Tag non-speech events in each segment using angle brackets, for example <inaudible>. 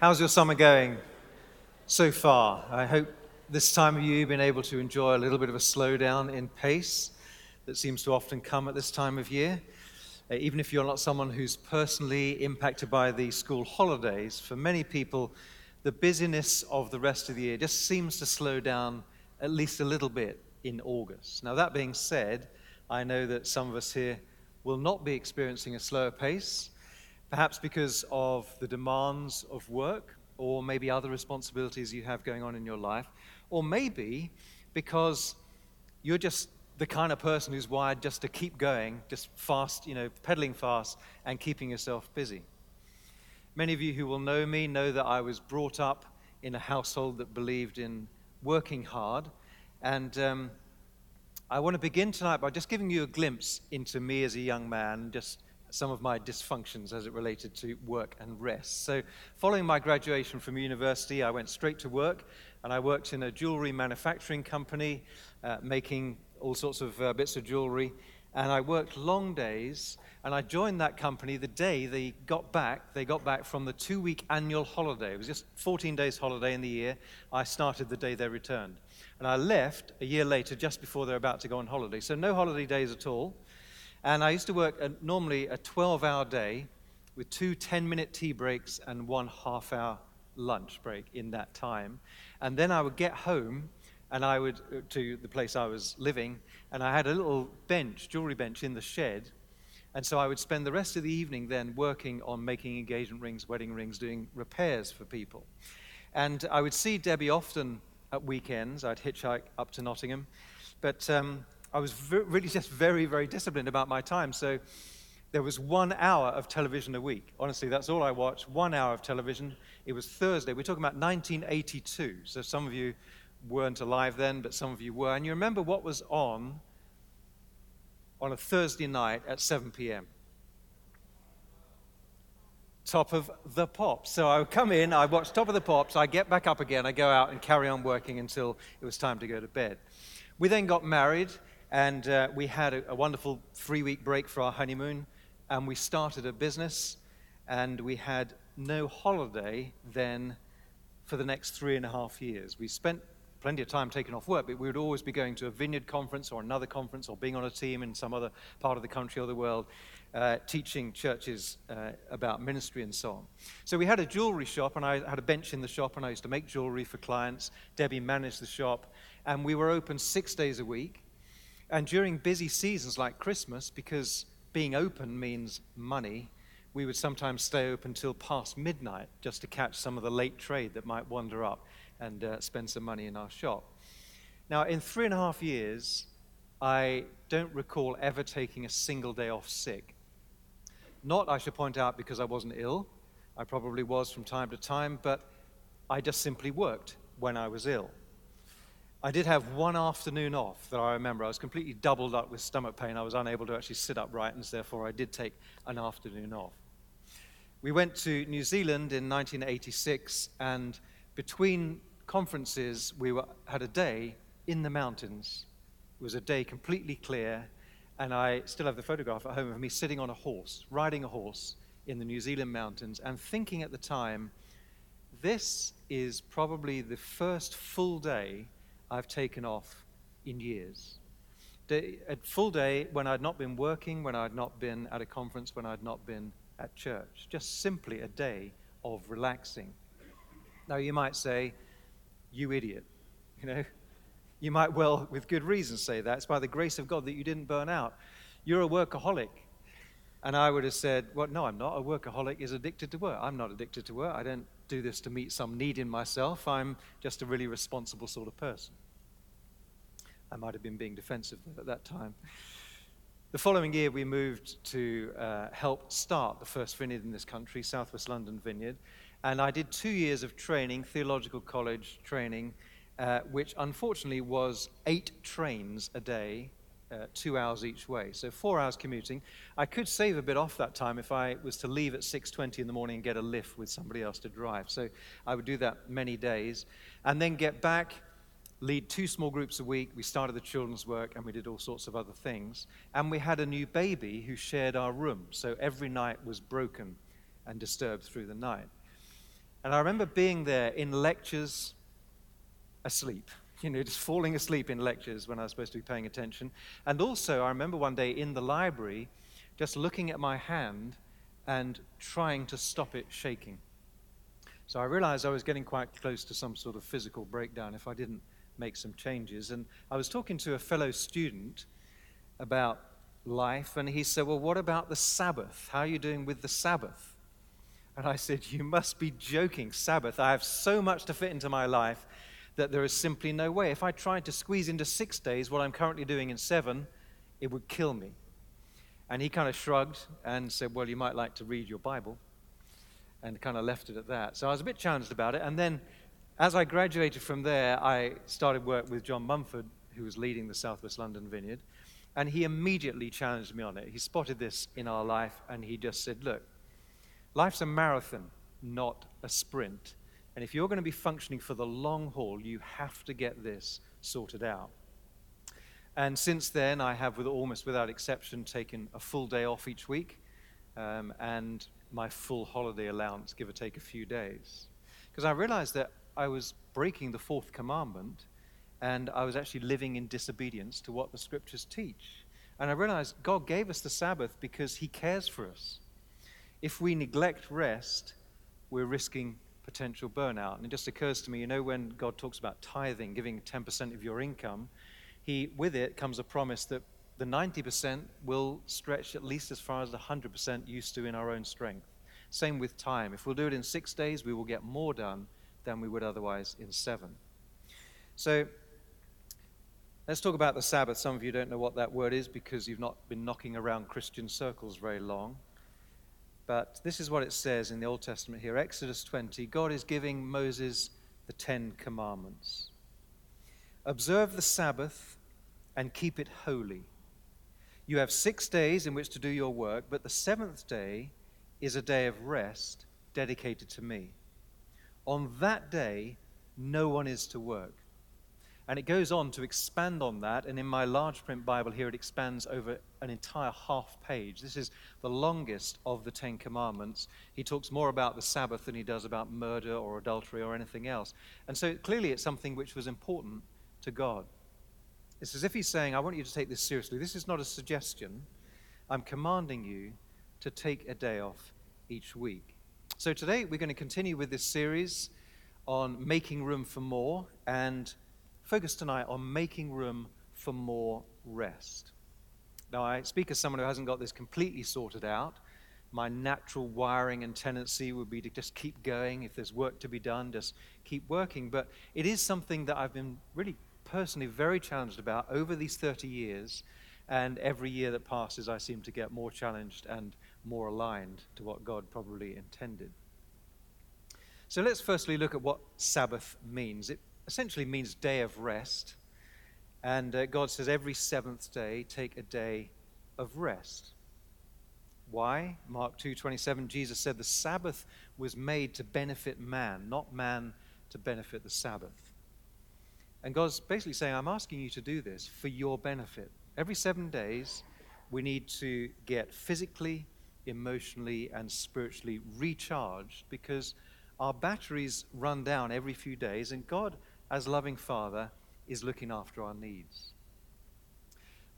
How's your summer going so far? I hope this time of year you've been able to enjoy a little bit of a slowdown in pace that seems to often come at this time of year. Uh, even if you're not someone who's personally impacted by the school holidays, for many people, the busyness of the rest of the year just seems to slow down at least a little bit in August. Now, that being said, I know that some of us here will not be experiencing a slower pace perhaps because of the demands of work or maybe other responsibilities you have going on in your life, or maybe because you're just the kind of person who's wired just to keep going, just fast, you know, pedaling fast and keeping yourself busy. Many of you who will know me know that I was brought up in a household that believed in working hard. And um, I want to begin tonight by just giving you a glimpse into me as a young man, just some of my dysfunctions as it related to work and rest. So, following my graduation from university, I went straight to work and I worked in a jewelry manufacturing company, uh, making all sorts of uh, bits of jewelry. And I worked long days, and I joined that company the day they got back. They got back from the two week annual holiday. It was just 14 days holiday in the year. I started the day they returned. And I left a year later, just before they're about to go on holiday. So, no holiday days at all. And I used to work normally a 12 hour day with two 10 minute tea breaks and one half hour lunch break in that time. And then I would get home and I would uh, to the place I was living, and I had a little bench, jewelry bench in the shed. And so I would spend the rest of the evening then working on making engagement rings, wedding rings, doing repairs for people. And I would see Debbie often at weekends. I'd hitchhike up to Nottingham. But um, I was really just very, very disciplined about my time. So there was one hour of television a week. Honestly, that's all I watched. One hour of television. It was Thursday. We're talking about 1982. So some of you weren't alive then, but some of you were. And you remember what was on on a Thursday night at 7 p.m. Top of the Pops. So I would come in, I watch Top of the Pops, I get back up again, I go out and carry on working until it was time to go to bed. We then got married and uh, we had a, a wonderful three week break for our honeymoon. And we started a business. And we had no holiday then for the next three and a half years. We spent plenty of time taking off work, but we would always be going to a vineyard conference or another conference or being on a team in some other part of the country or the world, uh, teaching churches uh, about ministry and so on. So we had a jewelry shop, and I had a bench in the shop, and I used to make jewelry for clients. Debbie managed the shop, and we were open six days a week. And during busy seasons like Christmas, because being open means money, we would sometimes stay open till past midnight just to catch some of the late trade that might wander up and uh, spend some money in our shop. Now, in three and a half years, I don't recall ever taking a single day off sick. Not, I should point out, because I wasn't ill. I probably was from time to time, but I just simply worked when I was ill. I did have one afternoon off that I remember. I was completely doubled up with stomach pain. I was unable to actually sit upright, and therefore I did take an afternoon off. We went to New Zealand in 1986, and between conferences, we were, had a day in the mountains. It was a day completely clear, and I still have the photograph at home of me sitting on a horse, riding a horse in the New Zealand mountains, and thinking at the time, this is probably the first full day I've taken off in years. Day, a full day when I'd not been working, when I'd not been at a conference, when I'd not been at church. Just simply a day of relaxing. Now, you might say, you idiot. You know, you might well, with good reason, say that. It's by the grace of God that you didn't burn out. You're a workaholic. And I would have said, Well, no, I'm not. A workaholic is addicted to work. I'm not addicted to work. I don't do this to meet some need in myself. I'm just a really responsible sort of person. I might have been being defensive at that time. The following year, we moved to uh, help start the first vineyard in this country, Southwest London Vineyard. And I did two years of training, theological college training, uh, which unfortunately was eight trains a day uh, two hours each way. So four hours commuting. I could save a bit off that time if I was to leave at 6.20 in the morning and get a lift with somebody else to drive. So I would do that many days. And then get back, lead two small groups a week. We started the children's work and we did all sorts of other things. And we had a new baby who shared our room. So every night was broken and disturbed through the night. And I remember being there in lectures asleep, you know, just falling asleep in lectures when I was supposed to be paying attention. And also, I remember one day in the library just looking at my hand and trying to stop it shaking. So I realized I was getting quite close to some sort of physical breakdown if I didn't make some changes. And I was talking to a fellow student about life, and he said, Well, what about the Sabbath? How are you doing with the Sabbath? And I said, You must be joking, Sabbath. I have so much to fit into my life that there is simply no way. If I tried to squeeze into six days what I'm currently doing in seven, it would kill me. And he kind of shrugged and said, Well, you might like to read your Bible. And kind of left it at that. So I was a bit challenged about it. And then as I graduated from there, I started work with John Mumford, who was leading the Southwest London Vineyard. And he immediately challenged me on it. He spotted this in our life and he just said, Look, life's a marathon, not a sprint. And if you're going to be functioning for the long haul, you have to get this sorted out. And since then, I have, with almost without exception, taken a full day off each week um, and my full holiday allowance, give or take a few days. Because I realized that I was breaking the fourth commandment and I was actually living in disobedience to what the scriptures teach. And I realized God gave us the Sabbath because He cares for us. If we neglect rest, we're risking potential burnout. And it just occurs to me, you know, when God talks about tithing, giving 10% of your income, he, with it comes a promise that the 90% will stretch at least as far as the 100% used to in our own strength. Same with time. If we'll do it in six days, we will get more done than we would otherwise in seven. So let's talk about the Sabbath. Some of you don't know what that word is because you've not been knocking around Christian circles very long. But this is what it says in the Old Testament here Exodus 20. God is giving Moses the Ten Commandments. Observe the Sabbath and keep it holy. You have six days in which to do your work, but the seventh day is a day of rest dedicated to me. On that day, no one is to work. And it goes on to expand on that. And in my large print Bible here, it expands over an entire half page. This is the longest of the Ten Commandments. He talks more about the Sabbath than he does about murder or adultery or anything else. And so clearly, it's something which was important to God. It's as if he's saying, I want you to take this seriously. This is not a suggestion. I'm commanding you to take a day off each week. So today, we're going to continue with this series on making room for more and focus tonight on making room for more rest. Now, I speak as someone who hasn't got this completely sorted out. My natural wiring and tendency would be to just keep going. If there's work to be done, just keep working. But it is something that I've been really personally very challenged about over these 30 years. And every year that passes, I seem to get more challenged and more aligned to what God probably intended. So let's firstly look at what Sabbath means. It essentially means day of rest. And uh, God says every seventh day, take a day of rest. Why? Mark 2:27 Jesus said the Sabbath was made to benefit man, not man to benefit the Sabbath. And God's basically saying I'm asking you to do this for your benefit. Every 7 days we need to get physically, emotionally and spiritually recharged because our batteries run down every few days and God as loving Father, is looking after our needs.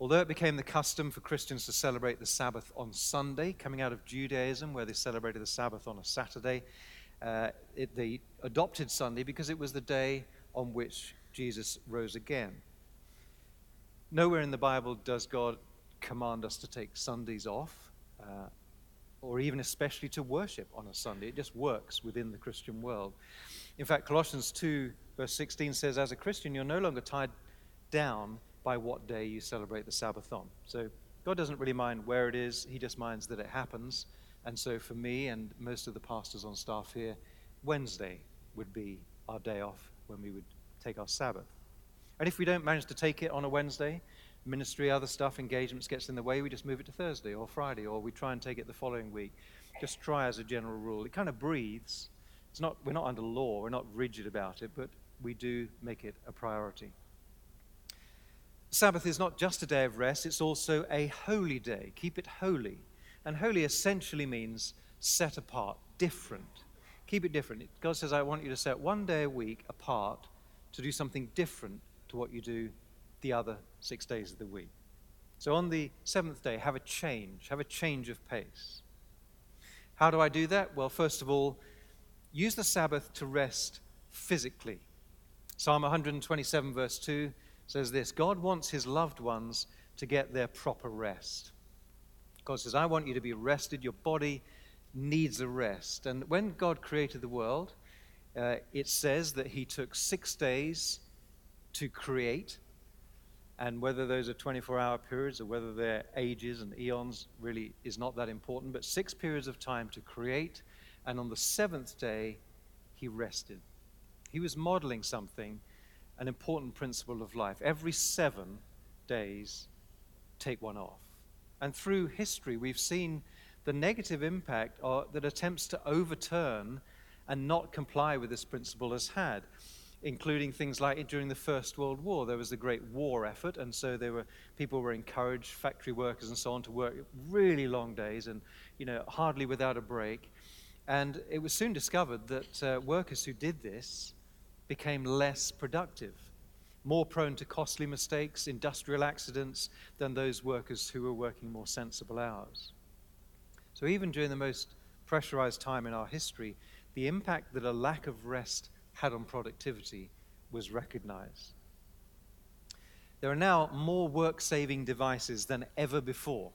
Although it became the custom for Christians to celebrate the Sabbath on Sunday, coming out of Judaism, where they celebrated the Sabbath on a Saturday, uh, it, they adopted Sunday because it was the day on which Jesus rose again. Nowhere in the Bible does God command us to take Sundays off, uh, or even especially to worship on a Sunday. It just works within the Christian world. In fact, Colossians 2 Verse 16 says, As a Christian, you're no longer tied down by what day you celebrate the Sabbath on. So God doesn't really mind where it is, He just minds that it happens. And so for me and most of the pastors on staff here, Wednesday would be our day off when we would take our Sabbath. And if we don't manage to take it on a Wednesday, ministry, other stuff, engagements gets in the way, we just move it to Thursday or Friday, or we try and take it the following week. Just try as a general rule. It kind of breathes. It's not, we're not under law, we're not rigid about it, but we do make it a priority. Sabbath is not just a day of rest, it's also a holy day. Keep it holy. And holy essentially means set apart, different. keep it different. God says, I want you to set one day a week apart to do something different to what you do the other six days of the week. So on the seventh day, have a change, have a change of pace. How do I do that? Well, first of all, use the Sabbath to rest physically. Psalm 127, verse 2 says this God wants his loved ones to get their proper rest. God says, I want you to be rested. Your body needs a rest. And when God created the world, uh, it says that he took six days to create. And whether those are 24 hour periods or whether they're ages and eons really is not that important. But six periods of time to create. And on the seventh day, he rested. He was modeling something, an important principle of life. Every seven days, take one off. And through history, we've seen the negative impact uh, that attempts to overturn and not comply with this principle has had, including things like during the First World War, there was a great war effort, and so there were people were encouraged, factory workers and so on, to work really long days and you know hardly without a break. And it was soon discovered that uh, workers who did this became less productive more prone to costly mistakes, industrial accidents, than those workers who were working more sensible hours. So, even during the most pressurized time in our history, the impact that a lack of rest had on productivity was recognized. There are now more work saving devices than ever before.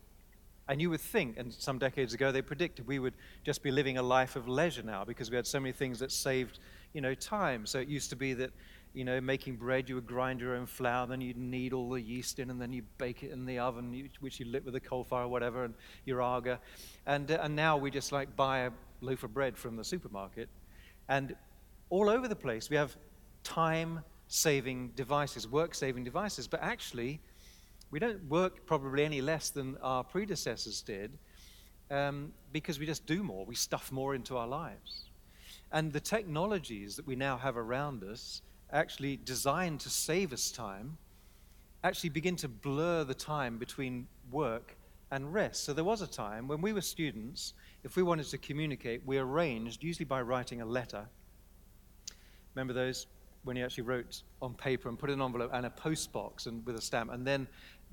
And you would think, and some decades ago they predicted we would just be living a life of leisure now because we had so many things that saved, you know, time. So it used to be that you know, making bread, you would grind your own flour, then you'd knead all the yeast in, and then you bake it in the oven, which you lit with a coal fire or whatever, and your Aga. And, uh, and now we just like buy a loaf of bread from the supermarket. And all over the place, we have time saving devices, work saving devices. But actually, we don't work probably any less than our predecessors did um, because we just do more. We stuff more into our lives. And the technologies that we now have around us actually designed to save us time actually begin to blur the time between work and rest. So there was a time when we were students, if we wanted to communicate, we arranged, usually by writing a letter. Remember those? When you actually wrote on paper and put in an envelope and a postbox and with a stamp, and then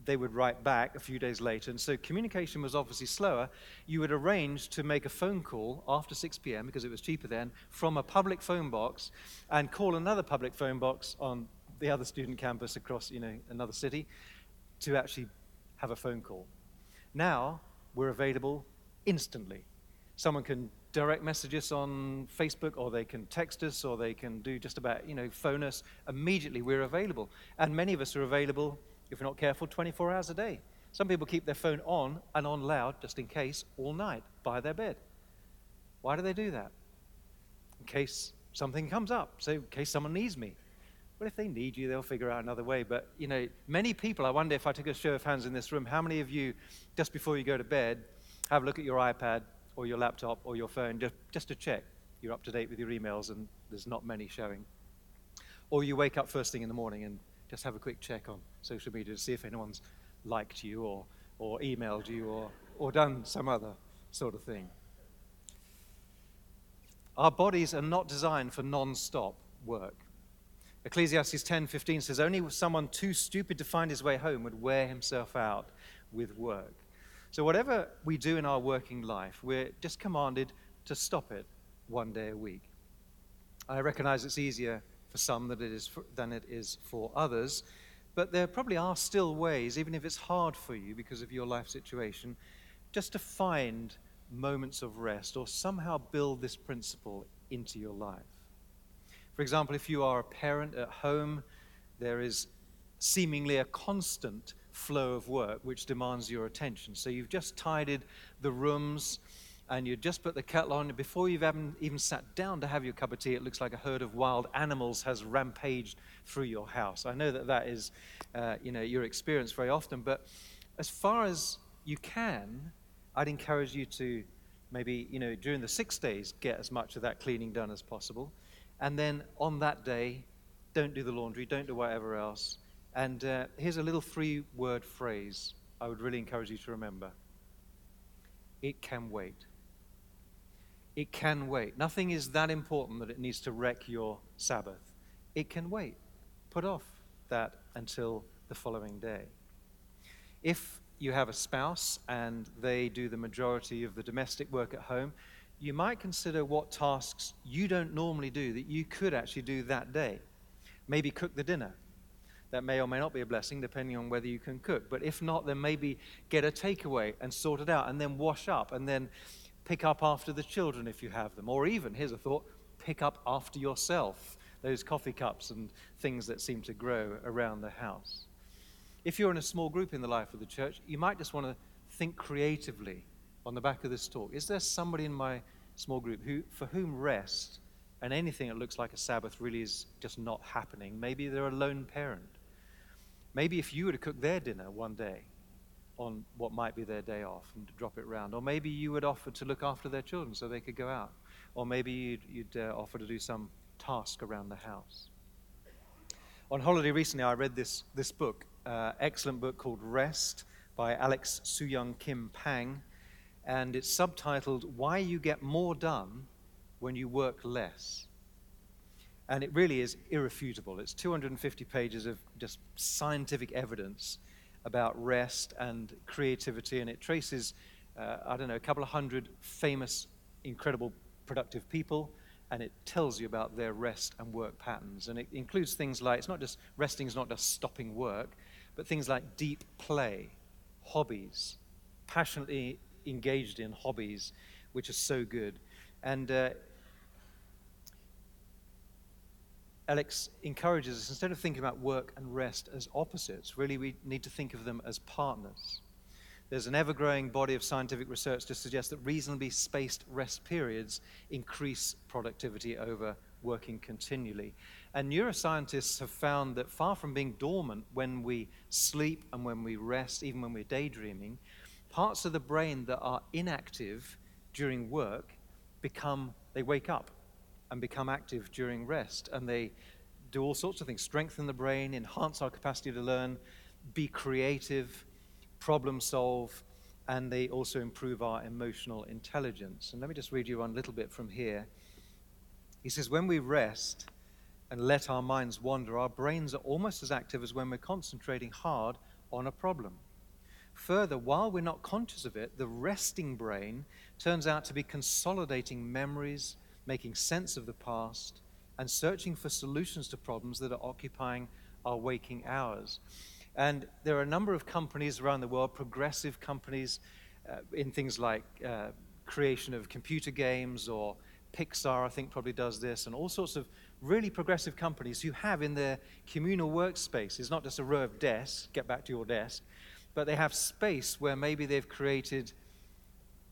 they would write back a few days later. And so communication was obviously slower. You would arrange to make a phone call after 6 p.m., because it was cheaper then, from a public phone box and call another public phone box on the other student campus across you know, another city to actually have a phone call. Now we're available instantly. Someone can direct message us on Facebook, or they can text us, or they can do just about, you know, phone us. Immediately we're available. And many of us are available if you're not careful, 24 hours a day. Some people keep their phone on and on loud just in case all night by their bed. Why do they do that? In case something comes up, so in case someone needs me. Well, if they need you, they'll figure out another way. But, you know, many people, I wonder if I took a show of hands in this room, how many of you, just before you go to bed, have a look at your iPad or your laptop or your phone just, just to check you're up to date with your emails and there's not many showing? Or you wake up first thing in the morning and just have a quick check on social media to see if anyone's liked you or, or emailed you or, or done some other sort of thing. Our bodies are not designed for non stop work. Ecclesiastes 10:15 says only someone too stupid to find his way home would wear himself out with work. So whatever we do in our working life, we're just commanded to stop it one day a week. I recognize it's easier for some than it is for, than it is for others. But there probably are still ways, even if it's hard for you because of your life situation, just to find moments of rest or somehow build this principle into your life. For example, if you are a parent at home, there is seemingly a constant flow of work which demands your attention. So you've just tidied the rooms and you just put the kettle on, before you've even, sat down to have your cup of tea, it looks like a herd of wild animals has rampaged through your house. I know that that is, uh, you know, your experience very often, but as far as you can, I'd encourage you to maybe, you know, during the six days, get as much of that cleaning done as possible. And then on that day, don't do the laundry, don't do whatever else. And uh, here's a little three word phrase I would really encourage you to remember it can wait It can wait. Nothing is that important that it needs to wreck your Sabbath. It can wait. Put off that until the following day. If you have a spouse and they do the majority of the domestic work at home, you might consider what tasks you don't normally do that you could actually do that day. Maybe cook the dinner. That may or may not be a blessing, depending on whether you can cook. But if not, then maybe get a takeaway and sort it out, and then wash up, and then pick up after the children if you have them. Or even, here's a thought, pick up after yourself those coffee cups and things that seem to grow around the house. If you're in a small group in the life of the church, you might just want to think creatively on the back of this talk. Is there somebody in my small group who, for whom rest and anything that looks like a Sabbath really is just not happening? Maybe they're a lone parent. Maybe if you were to cook their dinner one day on what might be their day off and drop it round, or maybe you would offer to look after their children so they could go out, or maybe you'd, you'd uh, offer to do some task around the house. On holiday recently, I read this, this book, uh, excellent book called Rest by Alex Soojung-Kim Pang, and it's subtitled Why You Get More Done When You Work Less. And it really is irrefutable. It's 250 pages of just scientific evidence about rest and creativity, and it traces, uh, I don't know, a couple of hundred famous, incredible, productive people and it tells you about their rest and work patterns. And it includes things like it's not just resting is not just stopping work, but things like deep play, hobbies, passionately engaged in hobbies, which are so good. And uh, Alex encourages us instead of thinking about work and rest as opposites, really we need to think of them as partners. There's an ever growing body of scientific research to suggest that reasonably spaced rest periods increase productivity over working continually. And neuroscientists have found that far from being dormant when we sleep and when we rest, even when we're daydreaming, parts of the brain that are inactive during work become, they wake up and become active during rest. And they do all sorts of things strengthen the brain, enhance our capacity to learn, be creative problem solve, and they also improve our emotional intelligence. And let me just read you one little bit from here. He says, When we rest and let our minds wander, our brains are almost as active as when we're concentrating hard on a problem. Further, while we're not conscious of it, the resting brain turns out to be consolidating memories, making sense of the past, and searching for solutions to problems that are occupying our waking hours. And there are a number of companies around the world, progressive companies uh, in things like uh, creation of computer games or Pixar, I think, probably does this, and all sorts of really progressive companies who have in their communal workspaces not just a row of desks, get back to your desk, but they have space where maybe they've created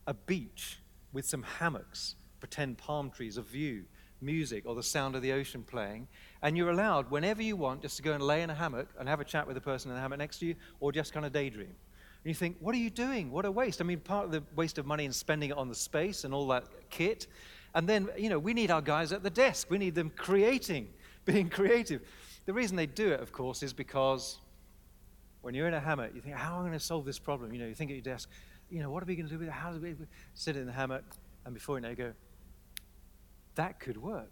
a beach with some hammocks, pretend palm trees, a view, music, or the sound of the ocean playing, and you're allowed, whenever you want, just to go and lay in a hammock and have a chat with the person in the hammock next to you, or just kind of daydream. And you think, what are you doing? What a waste. I mean, part of the waste of money in spending it on the space and all that kit. And then, you know, we need our guys at the desk. We need them creating, <laughs> being creative. The reason they do it, of course, is because when you're in a hammock, you think, how am I going to solve this problem? You know, you think at your desk, you know, what are we going to do with it? How do we sit in the hammock? And before you know, you go, that could work.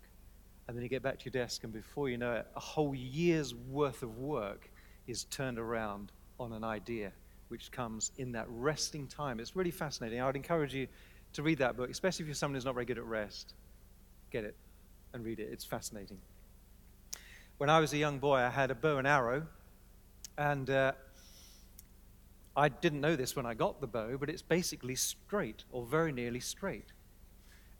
And then you get back to your desk, and before you know it, a whole year's worth of work is turned around on an idea which comes in that resting time. It's really fascinating. I would encourage you to read that book, especially if you're someone who's not very good at rest. Get it and read it. It's fascinating. When I was a young boy, I had a bow and arrow, and uh, I didn't know this when I got the bow, but it's basically straight or very nearly straight.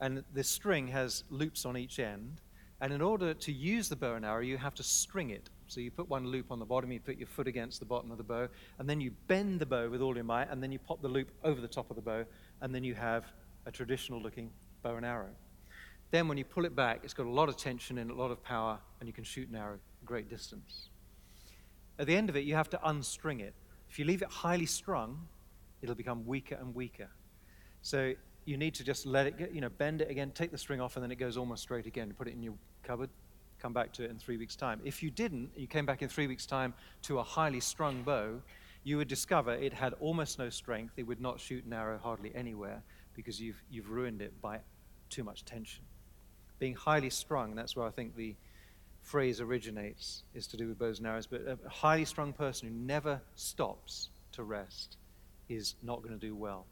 And this string has loops on each end, and in order to use the bow and arrow, you have to string it. So you put one loop on the bottom, you put your foot against the bottom of the bow, and then you bend the bow with all your might, and then you pop the loop over the top of the bow, and then you have a traditional looking bow and arrow. Then when you pull it back, it's got a lot of tension and a lot of power, and you can shoot an arrow a great distance. At the end of it, you have to unstring it. If you leave it highly strung, it'll become weaker and weaker. So you need to just let it get, you know, bend it again, take the string off, and then it goes almost straight again. Put it in your cupboard, come back to it in three weeks' time. If you didn't, you came back in three weeks' time to a highly strung bow, you would discover it had almost no strength. It would not shoot an arrow hardly anywhere because you've, you've ruined it by too much tension. Being highly strung, that's where I think the phrase originates, is to do with bows and arrows, but a highly strung person who never stops to rest is not going to do well.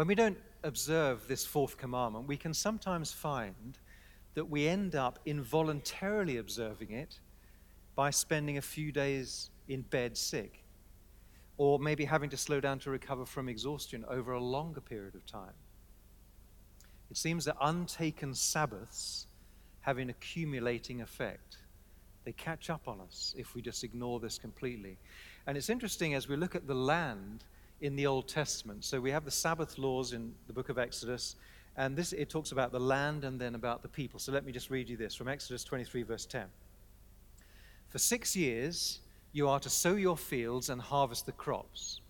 When we don't observe this fourth commandment, we can sometimes find that we end up involuntarily observing it by spending a few days in bed sick, or maybe having to slow down to recover from exhaustion over a longer period of time. It seems that untaken Sabbaths have an accumulating effect. They catch up on us if we just ignore this completely. And it's interesting as we look at the land in the Old Testament. So we have the Sabbath laws in the book of Exodus, and this it talks about the land and then about the people. So let me just read you this from Exodus 23, verse 10. For six years you are to sow your fields and harvest the crops.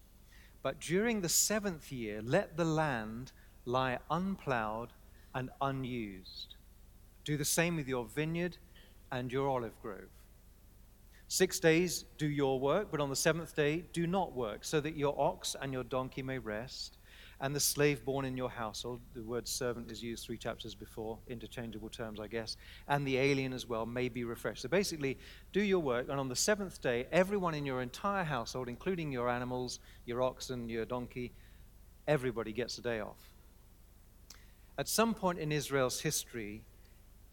But during the seventh year, let the land lie unplowed and unused. Do the same with your vineyard and your olive grove. Six days do your work, but on the seventh day do not work, so that your ox and your donkey may rest, and the slave born in your household, the word servant is used three chapters before, interchangeable terms, I guess, and the alien as well may be refreshed. So basically, do your work, and on the seventh day, everyone in your entire household, including your animals, your oxen, your donkey, everybody gets a day off. At some point in Israel's history,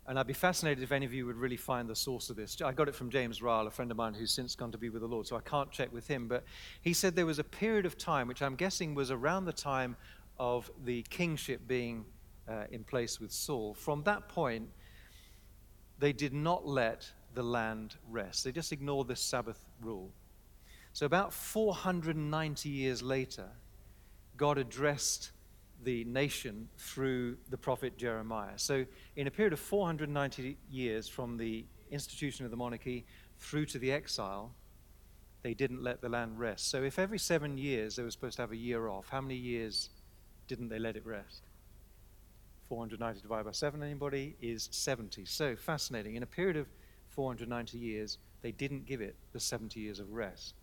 and I'd be fascinated if any of you would really find the source of this. I got it from James Ryle, a friend of mine who's since gone to be with the Lord, so I can't check with him. But he said there was a period of time, which I'm guessing was around the time of the kingship being uh, in place with Saul. From that point, they did not let the land rest, they just ignored this Sabbath rule. So, about 490 years later, God addressed the nation through the prophet Jeremiah. So, in a period of 490 years from the institution of the monarchy through to the exile, they didn't let the land rest. So, if every seven years they were supposed to have a year off, how many years didn't they let it rest? 490 divided by 7, anybody, is 70. So, fascinating. In a period of 490 years, they didn't give it the 70 years of rest.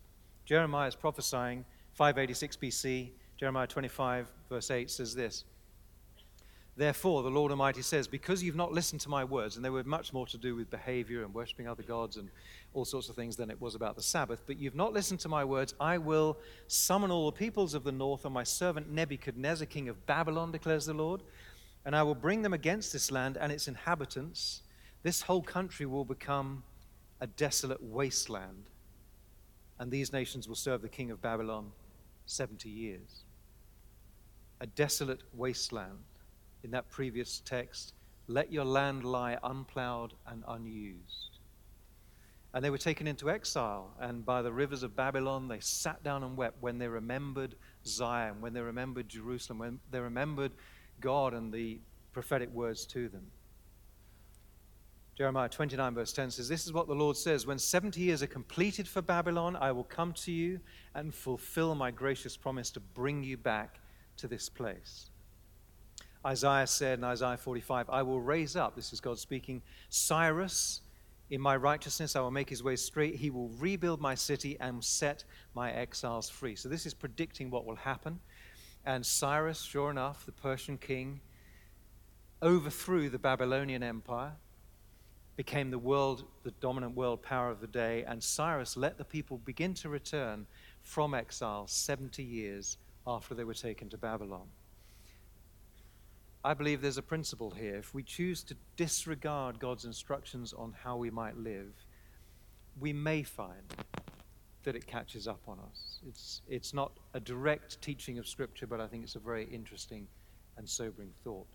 Jeremiah is prophesying 586 BC Jeremiah 25, verse 8 says this Therefore, the Lord Almighty says, Because you've not listened to my words, and they were much more to do with behavior and worshipping other gods and all sorts of things than it was about the Sabbath, but you've not listened to my words, I will summon all the peoples of the north and my servant Nebuchadnezzar, king of Babylon, declares the Lord, and I will bring them against this land and its inhabitants. This whole country will become a desolate wasteland, and these nations will serve the king of Babylon 70 years a desolate wasteland. In that previous text, let your land lie unplowed and unused. And they were taken into exile, and by the rivers of Babylon, they sat down and wept when they remembered Zion, when they remembered Jerusalem, when they remembered God and the prophetic words to them. Jeremiah 29, verse 10 says, This is what the Lord says When 70 years are completed for Babylon, I will come to you and fulfill my gracious promise to bring you back to this place. Isaiah said in Isaiah 45, I will raise up, this is God speaking, Cyrus in my righteousness, I will make his way straight. He will rebuild my city and set my exiles free. So this is predicting what will happen. And Cyrus, sure enough, the Persian king, overthrew the Babylonian Empire, became the world, the dominant world power of the day, and Cyrus let the people begin to return from exile 70 years after they were taken to Babylon. I believe there's a principle here. If we choose to disregard God's instructions on how we might live, we may find that it catches up on us. It's, it's not a direct teaching of Scripture, but I think it's a very interesting and sobering thought.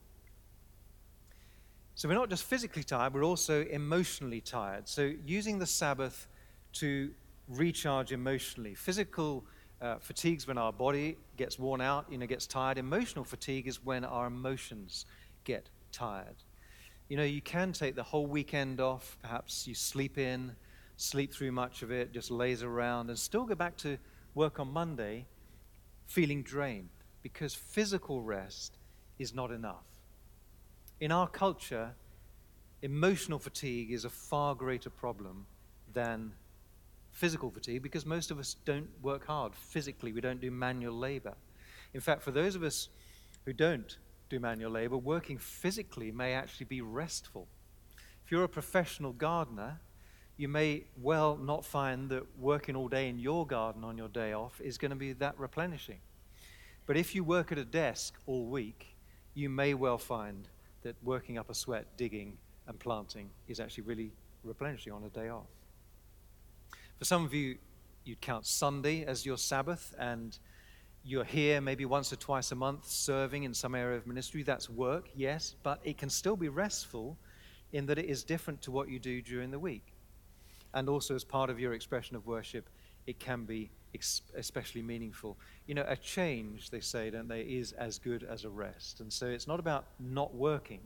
So we're not just physically tired, we're also emotionally tired. So using the Sabbath to recharge emotionally. Physical uh, fatigue's when our body gets worn out, you know, gets tired. Emotional fatigue is when our emotions get tired. You know, you can take the whole weekend off. Perhaps you sleep in, sleep through much of it, just laze around, and still go back to work on Monday feeling drained because physical rest is not enough. In our culture, emotional fatigue is a far greater problem than physical fatigue because most of us don't work hard physically. We don't do manual labor. In fact, for those of us who don't do manual labor, working physically may actually be restful. If you're a professional gardener, you may well not find that working all day in your garden on your day off is going to be that replenishing. But if you work at a desk all week, you may well find that working up a sweat, digging, and planting is actually really replenishing on a day off. For some of you, you'd count Sunday as your Sabbath, and you're here maybe once or twice a month serving in some area of ministry. That's work, yes, but it can still be restful in that it is different to what you do during the week. And also, as part of your expression of worship, it can be especially meaningful. You know, a change, they say, don't they, is as good as a rest. And so it's not about not working.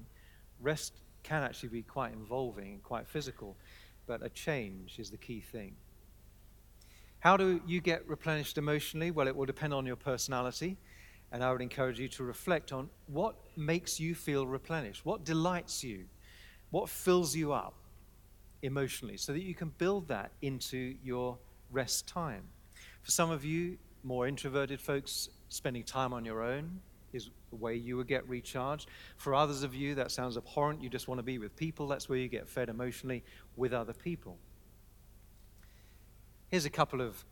Rest can actually be quite involving and quite physical, but a change is the key thing. How do you get replenished emotionally? Well, it will depend on your personality. And I would encourage you to reflect on what makes you feel replenished, what delights you, what fills you up emotionally, so that you can build that into your rest time. For some of you, more introverted folks, spending time on your own is the way you would get recharged. For others of you, that sounds abhorrent. You just want to be with people. That's where you get fed emotionally with other people. Here's a couple of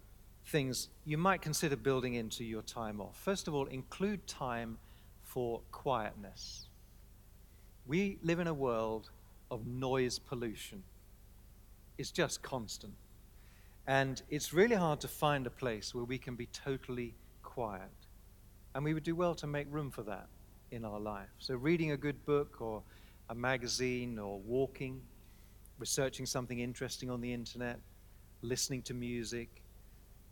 things you might consider building into your time off. First of all, include time for quietness. We live in a world of noise pollution. It's just constant. And it's really hard to find a place where we can be totally quiet. And we would do well to make room for that in our life. So, reading a good book or a magazine or walking, researching something interesting on the internet, listening to music,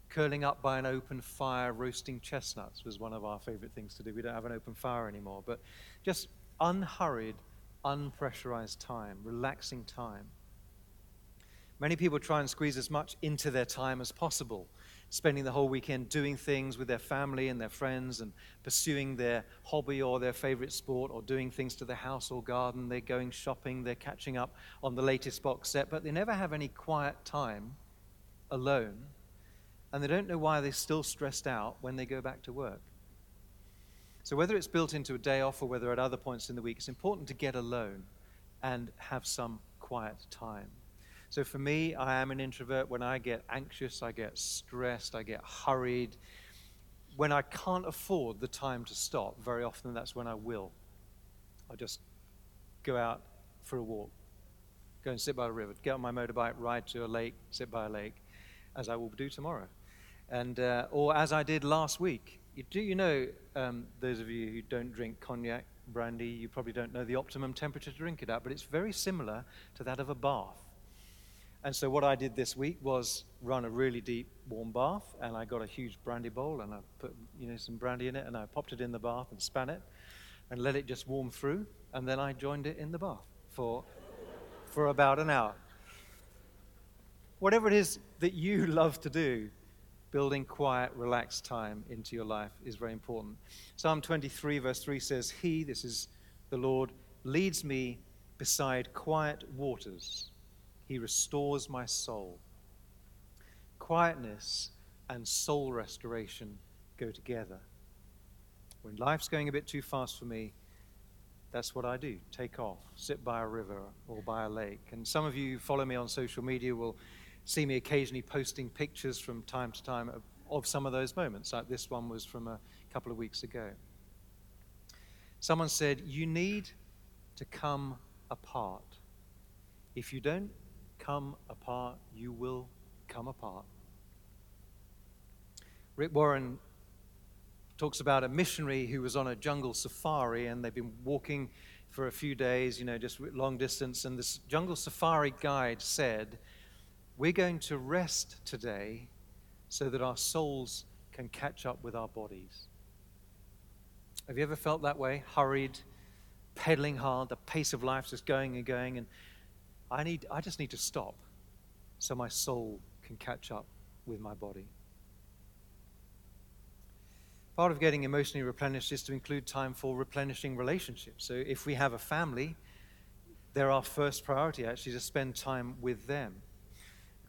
curling up by an open fire, roasting chestnuts was one of our favorite things to do. We don't have an open fire anymore, but just unhurried unpressurized time, relaxing time. Many people try and squeeze as much into their time as possible, spending the whole weekend doing things with their family and their friends and pursuing their hobby or their favorite sport or doing things to the house or garden. They're going shopping, they're catching up on the latest box set, but they never have any quiet time alone. And they don't know why they're still stressed out when they go back to work. So, whether it's built into a day off or whether at other points in the week, it's important to get alone and have some quiet time. So, for me, I am an introvert. When I get anxious, I get stressed, I get hurried. When I can't afford the time to stop, very often that's when I will. I just go out for a walk, go and sit by a river, get on my motorbike, ride to a lake, sit by a lake, as I will do tomorrow. And, uh, or as I did last week, do you know, um, those of you who don't drink cognac, brandy, you probably don't know the optimum temperature to drink it at, but it's very similar to that of a bath. And so what I did this week was run a really deep warm bath, and I got a huge brandy bowl, and I put you know some brandy in it, and I popped it in the bath and span it, and let it just warm through, and then I joined it in the bath for for about an hour. Whatever it is that you <laughs> love to do, building quiet, relaxed time into your life is very important. Psalm 23, verse 3 says, He, this is the Lord, leads me beside quiet waters. He restores my soul. Quietness and soul restoration go together. When life's going a bit too fast for me, that's what I do. Take off, sit by a river or by a lake. And some of you follow me on social media will see me occasionally posting pictures from time to time of, of some of those moments, like this one was from a couple of weeks ago. Someone said, You need to come apart. If you don't come apart, you will come apart. Rick Warren talks about a missionary who was on a jungle safari and they've been walking for a few days, you know, just long distance. And this jungle safari guide said we're going to rest today so that our souls can catch up with our bodies. Have you ever felt that way? Hurried, pedaling hard, the pace of life just going and going, and I, need, I just need to stop so my soul can catch up with my body. Part of getting emotionally replenished is to include time for replenishing relationships. So if we have a family, they're our first priority actually to spend time with them.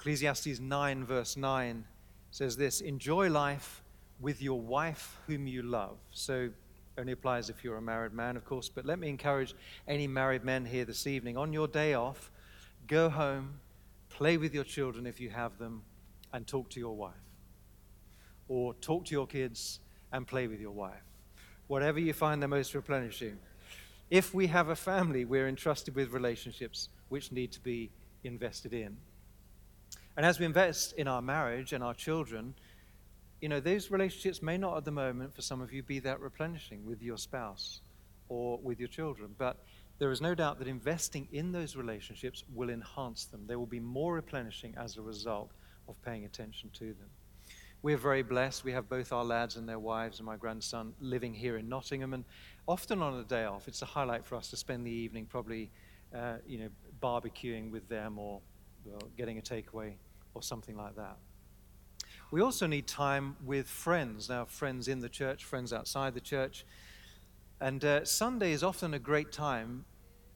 Ecclesiastes 9, verse 9 says this Enjoy life with your wife whom you love. So Only applies if you're a married man, of course. But let me encourage any married men here this evening on your day off, go home, play with your children if you have them, and talk to your wife. Or talk to your kids and play with your wife. Whatever you find the most replenishing. If we have a family, we're entrusted with relationships which need to be invested in. And as we invest in our marriage and our children, you know, those relationships may not at the moment, for some of you, be that replenishing with your spouse or with your children. But there is no doubt that investing in those relationships will enhance them. They will be more replenishing as a result of paying attention to them. We're very blessed. We have both our lads and their wives and my grandson living here in Nottingham. And often on a day off, it's a highlight for us to spend the evening probably, uh, you know, barbecuing with them or getting a takeaway or something like that. We also need time with friends. Now, friends in the church, friends outside the church. And uh, Sunday is often a great time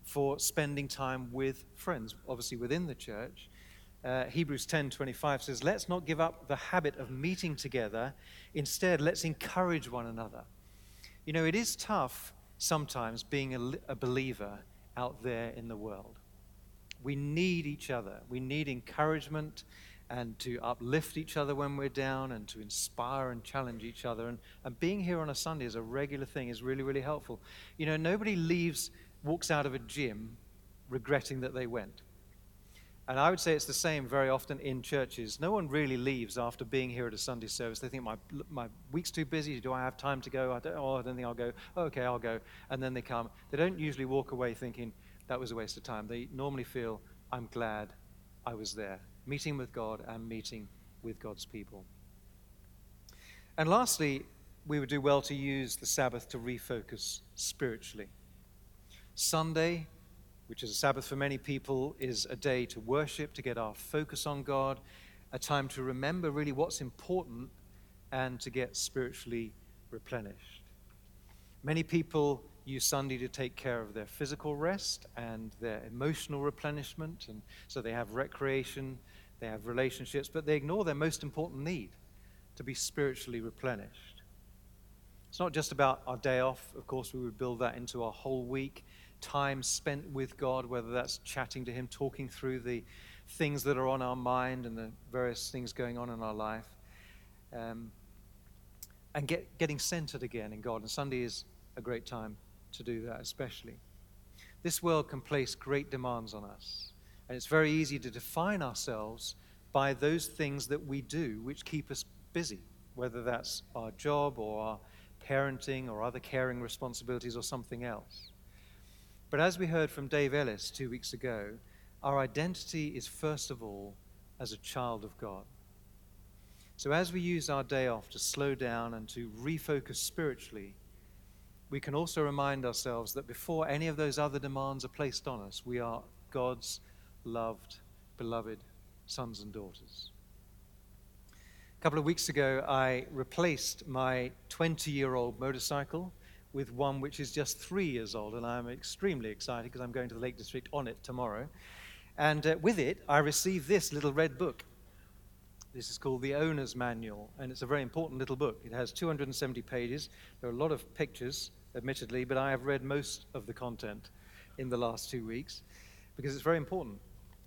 for spending time with friends, obviously within the church. Uh, Hebrews 10:25 says, "Let's not give up the habit of meeting together. Instead, let's encourage one another." You know, it is tough sometimes being a, a believer out there in the world. We need each other. We need encouragement and to uplift each other when we're down and to inspire and challenge each other. And, and being here on a Sunday as a regular thing is really, really helpful. You know, nobody leaves, walks out of a gym regretting that they went. And I would say it's the same very often in churches. No one really leaves after being here at a Sunday service. They think, my, my week's too busy. Do I have time to go? I don't, oh, I don't think I'll go. Okay, I'll go. And then they come. They don't usually walk away thinking, that was a waste of time. They normally feel, I'm glad I was there meeting with God and meeting with God's people. And lastly, we would do well to use the Sabbath to refocus spiritually. Sunday, which is a Sabbath for many people, is a day to worship, to get our focus on God, a time to remember really what's important and to get spiritually replenished. Many people use Sunday to take care of their physical rest and their emotional replenishment, and so they have recreation, they have relationships, but they ignore their most important need to be spiritually replenished. It's not just about our day off. Of course, we would build that into our whole week. Time spent with God, whether that's chatting to Him, talking through the things that are on our mind and the various things going on in our life. Um, and get, getting centered again in God. And Sunday is a great time to do that, especially. This world can place great demands on us. And it's very easy to define ourselves by those things that we do which keep us busy, whether that's our job or our parenting or other caring responsibilities or something else. But as we heard from Dave Ellis two weeks ago, our identity is first of all as a child of God. So as we use our day off to slow down and to refocus spiritually, we can also remind ourselves that before any of those other demands are placed on us, we are God's loved, beloved sons and daughters. A couple of weeks ago, I replaced my 20 year old motorcycle with one which is just three years old, and I'm extremely excited because I'm going to the Lake District on it tomorrow. And uh, with it, I received this little red book. This is called the Owner's Manual, and it's a very important little book. It has 270 pages. There are a lot of pictures, admittedly, but I have read most of the content in the last two weeks because it's very important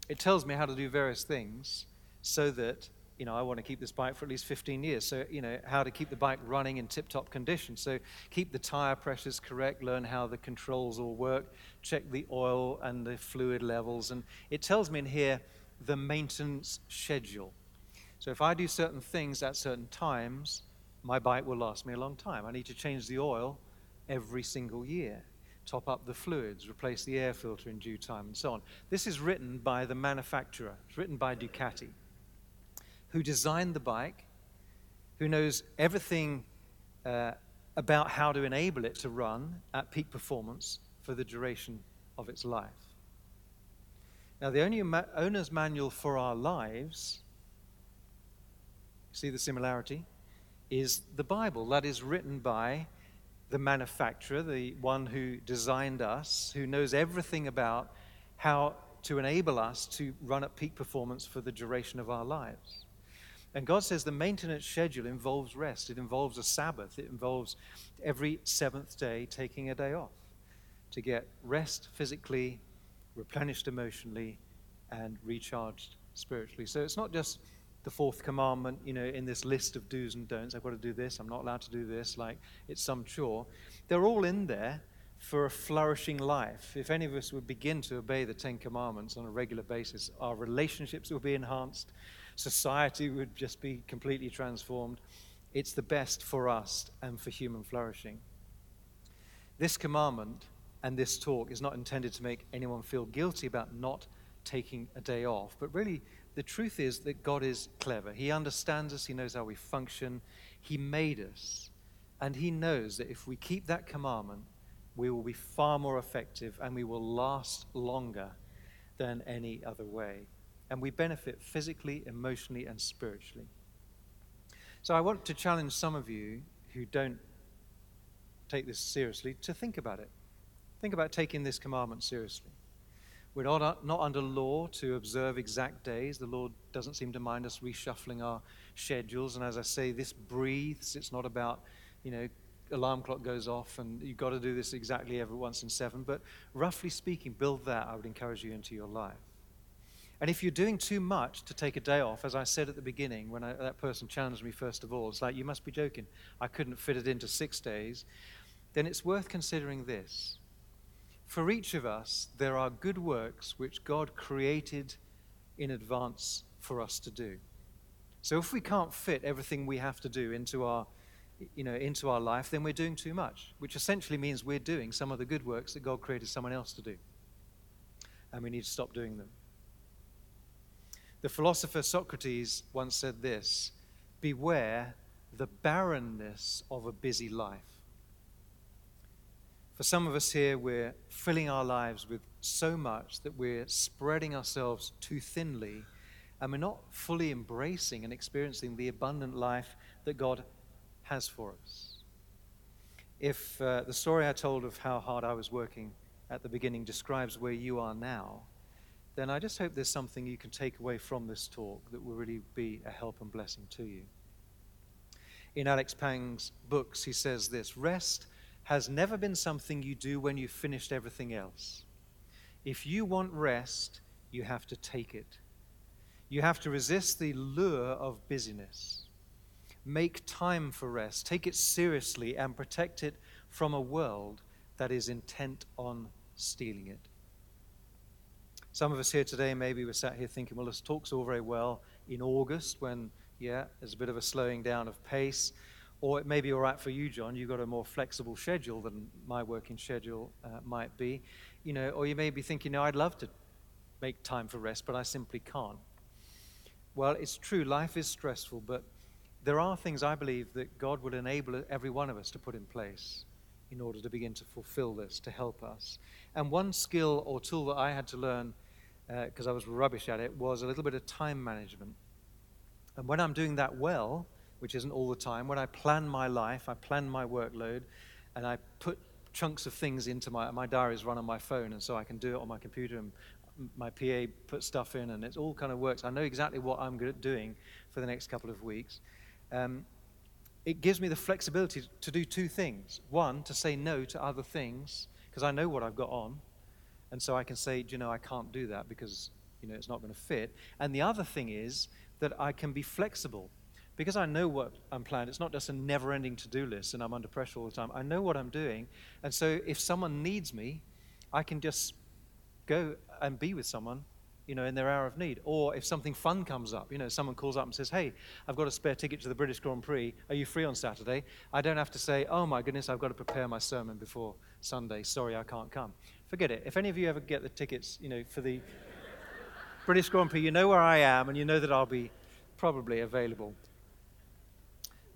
it tells me how to do various things so that you know, I want to keep this bike for at least 15 years. So, you know, how to keep the bike running in tip top condition. So, keep the tire pressures correct, learn how the controls all work, check the oil and the fluid levels. And it tells me in here the maintenance schedule. So, if I do certain things at certain times, my bike will last me a long time. I need to change the oil every single year top up the fluids, replace the air filter in due time, and so on. This is written by the manufacturer, it's written by Ducati, who designed the bike, who knows everything uh, about how to enable it to run at peak performance for the duration of its life. Now, the owner's manual for our lives, see the similarity, is the Bible. That is written by the manufacturer, the one who designed us, who knows everything about how to enable us to run at peak performance for the duration of our lives. And God says the maintenance schedule involves rest, it involves a Sabbath, it involves every seventh day taking a day off to get rest physically, replenished emotionally, and recharged spiritually. So it's not just the fourth commandment, you know, in this list of do's and don'ts. I've got to do this, I'm not allowed to do this, like it's some chore. They're all in there for a flourishing life. If any of us would begin to obey the Ten Commandments on a regular basis, our relationships will be enhanced, society would just be completely transformed. It's the best for us and for human flourishing. This commandment and this talk is not intended to make anyone feel guilty about not taking a day off, but really the truth is that God is clever. He understands us, He knows how we function, He made us, and He knows that if we keep that commandment, we will be far more effective and we will last longer than any other way. And we benefit physically, emotionally, and spiritually. So I want to challenge some of you who don't take this seriously to think about it. Think about taking this commandment seriously. We're not, uh, not under law to observe exact days. The Lord doesn't seem to mind us reshuffling our schedules. And as I say, this breathes. It's not about, you know, alarm clock goes off and you've got to do this exactly every once in seven. But roughly speaking, build that, I would encourage you, into your life. And if you're doing too much to take a day off, as I said at the beginning, when I, that person challenged me first of all, it's like, you must be joking. I couldn't fit it into six days. Then it's worth considering this. For each of us, there are good works which God created in advance for us to do. So if we can't fit everything we have to do into our you know, into our life, then we're doing too much, which essentially means we're doing some of the good works that God created someone else to do. And we need to stop doing them. The philosopher Socrates once said this Beware the barrenness of a busy life. For some of us here, we're filling our lives with so much that we're spreading ourselves too thinly and we're not fully embracing and experiencing the abundant life that God has for us. If uh, the story I told of how hard I was working at the beginning describes where you are now, then I just hope there's something you can take away from this talk that will really be a help and blessing to you. In Alex Pang's books, he says this rest has never been something you do when you've finished everything else. If you want rest, you have to take it. You have to resist the lure of busyness. Make time for rest. Take it seriously and protect it from a world that is intent on stealing it. Some of us here today, maybe we're sat here thinking, well, this talk's all very well in August when, yeah, there's a bit of a slowing down of pace. Or it may be all right for you, John. You've got a more flexible schedule than my working schedule uh, might be. You know, or you may be thinking, no, I'd love to make time for rest, but I simply can't. Well, it's true, life is stressful, but there are things I believe that God will enable every one of us to put in place in order to begin to fulfill this, to help us. And one skill or tool that I had to learn, because uh, I was rubbish at it, was a little bit of time management. And when I'm doing that well, which isn't all the time, when I plan my life, I plan my workload, and I put chunks of things into my my diaries run on my phone, and so I can do it on my computer. And my PA put stuff in, and it all kind of works. I know exactly what I'm good at doing for the next couple of weeks um, it gives me the flexibility to do two things. One, to say no to other things, because I know what I've got on. And so I can say, you know, I can't do that because, you know, it's not going to fit. And the other thing is that I can be flexible. Because I know what I'm planning, it's not just a never ending to do list and I'm under pressure all the time. I know what I'm doing. And so if someone needs me, I can just go and be with someone you know, in their hour of need. Or if something fun comes up, you know, someone calls up and says, Hey, I've got a spare ticket to the British Grand Prix. Are you free on Saturday? I don't have to say, Oh my goodness, I've got to prepare my sermon before Sunday. Sorry, I can't come. Forget it. If any of you ever get the tickets, you know, for the <laughs> British Grand Prix, you know where I am and you know that I'll be probably available.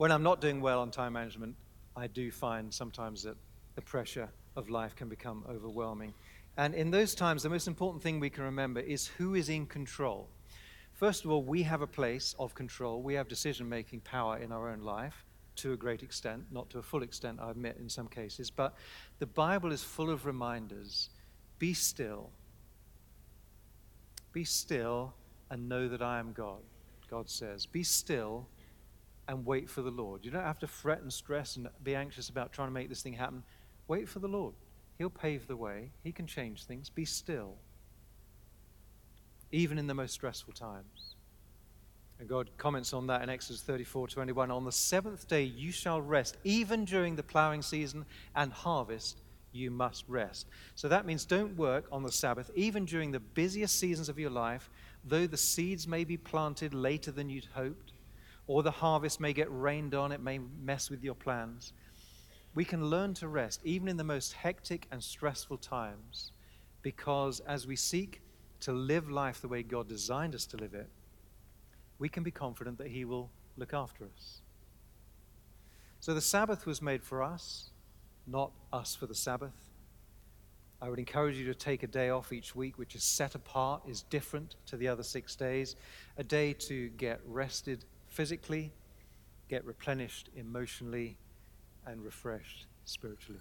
When I'm not doing well on time management, I do find sometimes that the pressure of life can become overwhelming. And in those times, the most important thing we can remember is who is in control. First of all, we have a place of control. We have decision making power in our own life to a great extent, not to a full extent, I admit, in some cases. But the Bible is full of reminders be still. Be still and know that I am God. God says. Be still and wait for the Lord. You don't have to fret and stress and be anxious about trying to make this thing happen. Wait for the Lord. He'll pave the way, He can change things. Be still, even in the most stressful times. And God comments on that in Exodus 34 21. On the seventh day you shall rest, even during the plowing season and harvest, you must rest. So that means don't work on the Sabbath, even during the busiest seasons of your life, though the seeds may be planted later than you'd hoped, or the harvest may get rained on, it may mess with your plans. We can learn to rest even in the most hectic and stressful times because as we seek to live life the way God designed us to live it, we can be confident that He will look after us. So the Sabbath was made for us, not us for the Sabbath. I would encourage you to take a day off each week, which is set apart, is different to the other six days. A day to get rested physically, get replenished emotionally, and refreshed spiritually.